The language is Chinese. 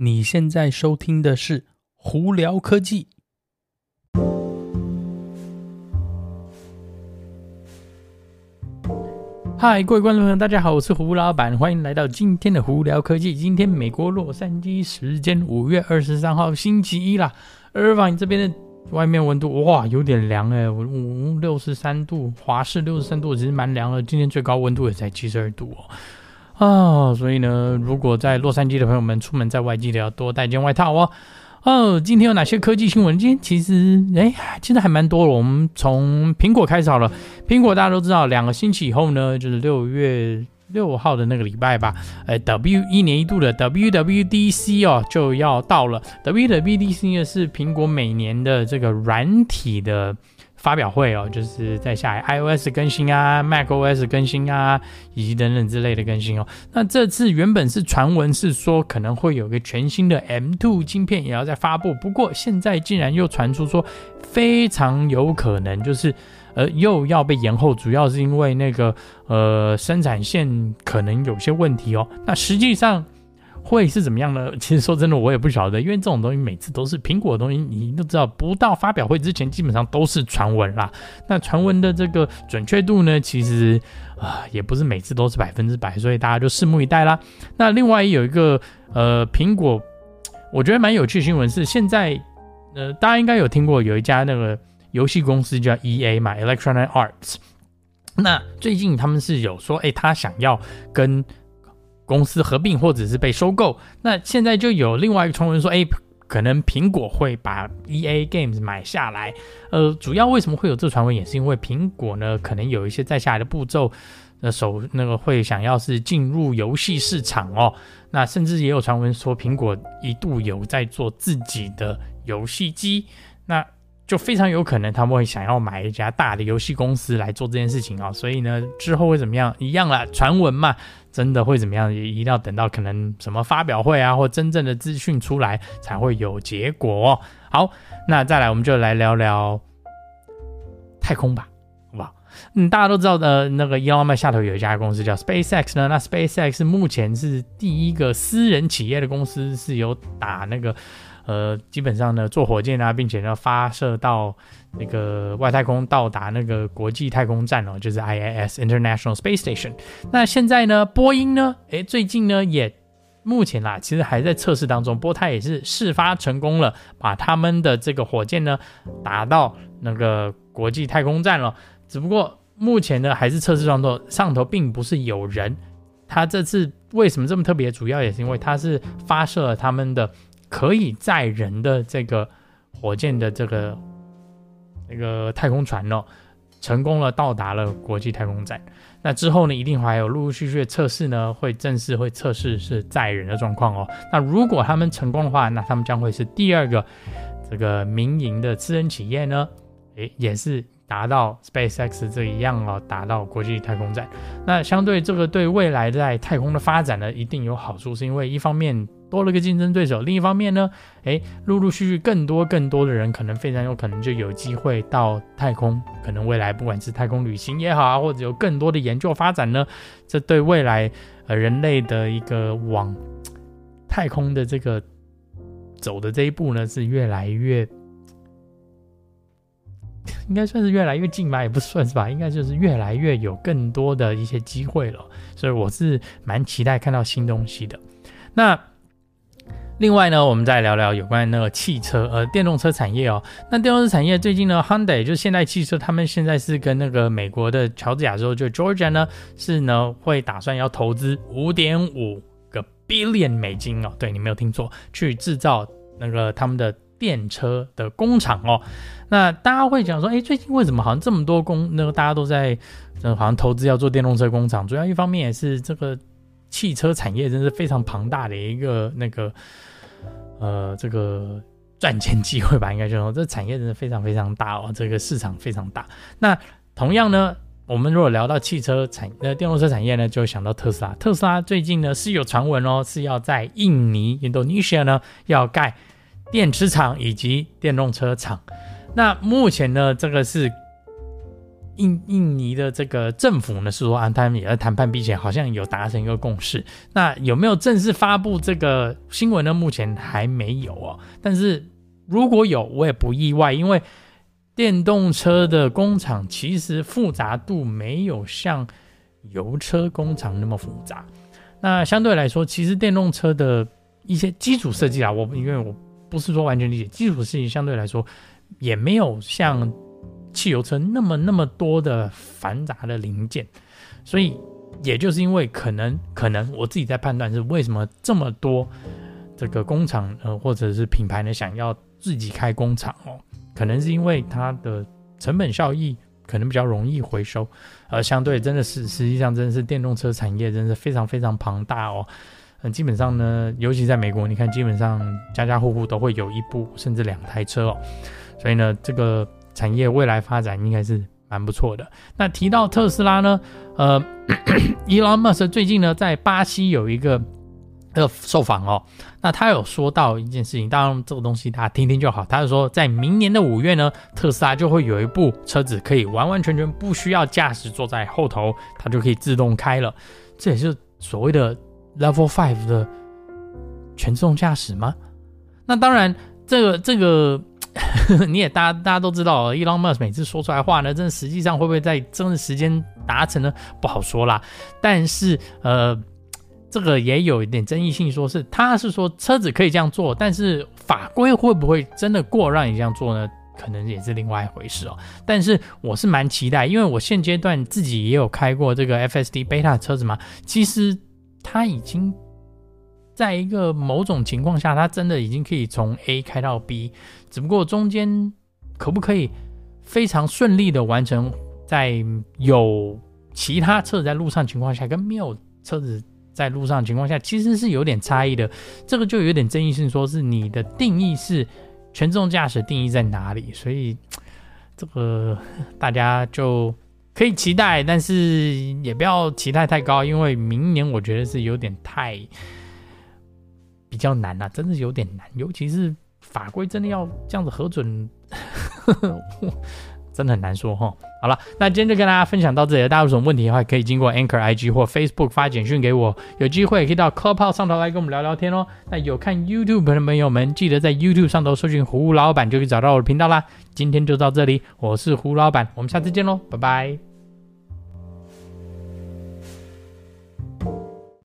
你现在收听的是胡聊科技。嗨，各位观众朋友，大家好，我是胡老板，欢迎来到今天的胡聊科技。今天美国洛杉矶时间五月二十三号星期一啦，尔湾这边的外面温度哇有点凉哎，五六十三度，华氏六十三度，其实蛮凉的。今天最高温度也才七十二度哦。啊，所以呢，如果在洛杉矶的朋友们出门在外，记得要多带件外套哦。哦，今天有哪些科技新闻？今天其实，哎，其实还蛮多的。我们从苹果开始好了。苹果大家都知道，两个星期以后呢，就是六月六号的那个礼拜吧。呃，W 一年一度的 WWDC 哦就要到了。WWDC 呢是苹果每年的这个软体的。发表会哦，就是在下 iOS 更新啊，macOS 更新啊，以及等等之类的更新哦。那这次原本是传闻是说可能会有个全新的 M2 晶片也要再发布，不过现在竟然又传出说非常有可能就是呃又要被延后，主要是因为那个呃生产线可能有些问题哦。那实际上。会是怎么样呢？其实说真的，我也不晓得，因为这种东西每次都是苹果的东西，你都知道，不到发表会之前，基本上都是传闻啦。那传闻的这个准确度呢，其实啊、也不是每次都是百分之百，所以大家就拭目以待啦。那另外有一个呃，苹果我觉得蛮有趣的新闻是，现在呃，大家应该有听过有一家那个游戏公司叫 EA 嘛，Electronic Arts。那最近他们是有说，哎，他想要跟公司合并或者是被收购，那现在就有另外一个传闻说，哎，可能苹果会把 EA Games 买下来。呃，主要为什么会有这传闻，也是因为苹果呢，可能有一些再下来的步骤，那手那个会想要是进入游戏市场哦。那甚至也有传闻说，苹果一度有在做自己的游戏机，那就非常有可能他们会想要买一家大的游戏公司来做这件事情啊、哦。所以呢，之后会怎么样？一样啦，传闻嘛。真的会怎么样？也一定要等到可能什么发表会啊，或真正的资讯出来才会有结果哦。好，那再来我们就来聊聊太空吧，嗯，大家都知道的，那个 Elon Musk 下头有一家公司叫 SpaceX 呢。那 SpaceX 目前是第一个私人企业的公司，是有打那个。呃，基本上呢，做火箭啊，并且呢，发射到那个外太空，到达那个国际太空站哦，就是 ISS International Space Station。那现在呢，波音呢，诶，最近呢，也目前啦，其实还在测试当中，不过它也是试发成功了，把他们的这个火箭呢，打到那个国际太空站了。只不过目前呢，还是测试状态，上头并不是有人。它这次为什么这么特别？主要也是因为它是发射了他们的。可以载人的这个火箭的这个那个太空船哦，成功了到达了国际太空站。那之后呢，一定还有陆陆续续的测试呢，会正式会测试是载人的状况哦。那如果他们成功的话，那他们将会是第二个这个民营的私人企业呢，诶，也是达到 SpaceX 这一样哦，达到国际太空站。那相对这个对未来在太空的发展呢，一定有好处，是因为一方面。多了个竞争对手，另一方面呢，诶，陆陆续续更多更多的人，可能非常有可能就有机会到太空，可能未来不管是太空旅行也好啊，或者有更多的研究发展呢，这对未来呃人类的一个往太空的这个走的这一步呢，是越来越，应该算是越来越近吧，也不算是吧，应该就是越来越有更多的一些机会了，所以我是蛮期待看到新东西的，那。另外呢，我们再聊聊有关那个汽车，呃，电动车产业哦。那电动车产业最近呢，Hyundai 就是现代汽车，他们现在是跟那个美国的乔治亚州，就 Georgia 呢，是呢会打算要投资五点五个 billion 美金哦。对，你没有听错，去制造那个他们的电车的工厂哦。那大家会讲说，哎，最近为什么好像这么多工，那个大家都在，好像投资要做电动车工厂？主要一方面也是这个。汽车产业真是非常庞大的一个那个，呃，这个赚钱机会吧，应该就说这产业真的非常非常大哦，这个市场非常大。那同样呢，我们如果聊到汽车产呃电动车产业呢，就想到特斯拉。特斯拉最近呢是有传闻哦，是要在印尼 Indonesia 呢要盖电池厂以及电动车厂。那目前呢，这个是。印印尼的这个政府呢是说啊，他们也在谈判，并且好像有达成一个共识。那有没有正式发布这个新闻呢？目前还没有哦。但是如果有，我也不意外，因为电动车的工厂其实复杂度没有像油车工厂那么复杂。那相对来说，其实电动车的一些基础设计啊，我因为我不是说完全理解，基础事情相对来说也没有像。汽油车那么那么多的繁杂的零件，所以也就是因为可能可能我自己在判断是为什么这么多这个工厂呃或者是品牌呢想要自己开工厂哦，可能是因为它的成本效益可能比较容易回收，而相对真的是实际上真的是电动车产业真是非常非常庞大哦，嗯，基本上呢，尤其在美国，你看基本上家家户户都会有一部甚至两台车哦，所以呢这个。产业未来发展应该是蛮不错的。那提到特斯拉呢，呃，Elon Musk 最近呢在巴西有一个的受访哦，那他有说到一件事情，当然这个东西大家听听就好。他就说，在明年的五月呢，特斯拉就会有一部车子可以完完全全不需要驾驶坐在后头，它就可以自动开了。这也是所谓的 Level Five 的全自动驾驶吗？那当然，这个这个。你也大家大家都知道，Elon Musk 每次说出来话呢，真的实际上会不会在真的时间达成呢？不好说啦。但是呃，这个也有一点争议性，说是他是说车子可以这样做，但是法规会不会真的过让你这样做呢？可能也是另外一回事哦。但是我是蛮期待，因为我现阶段自己也有开过这个 FSD Beta 车子嘛，其实它已经。在一个某种情况下，它真的已经可以从 A 开到 B，只不过中间可不可以非常顺利的完成，在有其他车子在路上情况下，跟没有车子在路上情况下，其实是有点差异的。这个就有点争议性，说是你的定义是全自动驾驶定义在哪里？所以这个大家就可以期待，但是也不要期待太高，因为明年我觉得是有点太。比较难啊，真的有点难，尤其是法规真的要这样子核准，呵 呵真的很难说哈。好了，那今天就跟大家分享到这里了，大家有什么问题的话，可以经过 Anchor IG 或 Facebook 发简讯给我，有机会可以到 Clubhouse 上头来跟我们聊聊天哦。那有看 YouTube 的朋友们，记得在 YouTube 上头搜寻胡老板，就可以找到我的频道啦。今天就到这里，我是胡老板，我们下次见喽，拜拜。